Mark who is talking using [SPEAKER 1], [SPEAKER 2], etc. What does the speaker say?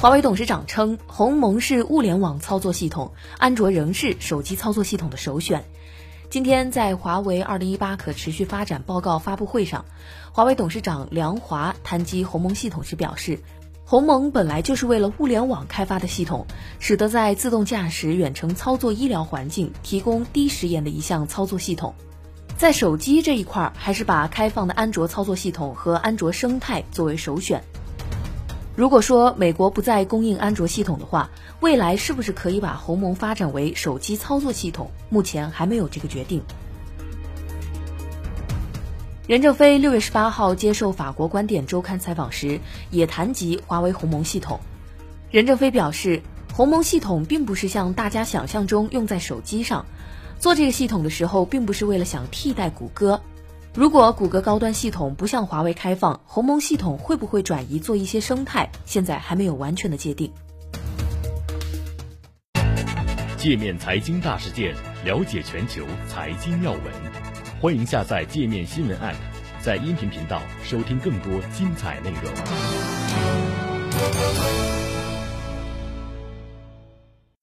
[SPEAKER 1] 华为董事长称，鸿蒙是物联网操作系统，安卓仍是手机操作系统的首选。今天在华为二零一八可持续发展报告发布会上，华为董事长梁华谈及鸿蒙系统时表示，鸿蒙本来就是为了物联网开发的系统，使得在自动驾驶、远程操作、医疗环境提供低时延的一项操作系统。在手机这一块，还是把开放的安卓操作系统和安卓生态作为首选。如果说美国不再供应安卓系统的话，未来是不是可以把鸿蒙发展为手机操作系统？目前还没有这个决定。任正非六月十八号接受法国观点周刊采访时，也谈及华为鸿蒙系统。任正非表示，鸿蒙系统并不是像大家想象中用在手机上，做这个系统的时候，并不是为了想替代谷歌。如果谷歌高端系统不向华为开放，鸿蒙系统会不会转移做一些生态？现在还没有完全的界定。
[SPEAKER 2] 界面财经大事件，了解全球财经要闻，欢迎下载界面新闻 App，在音频频道收听更多精彩内容。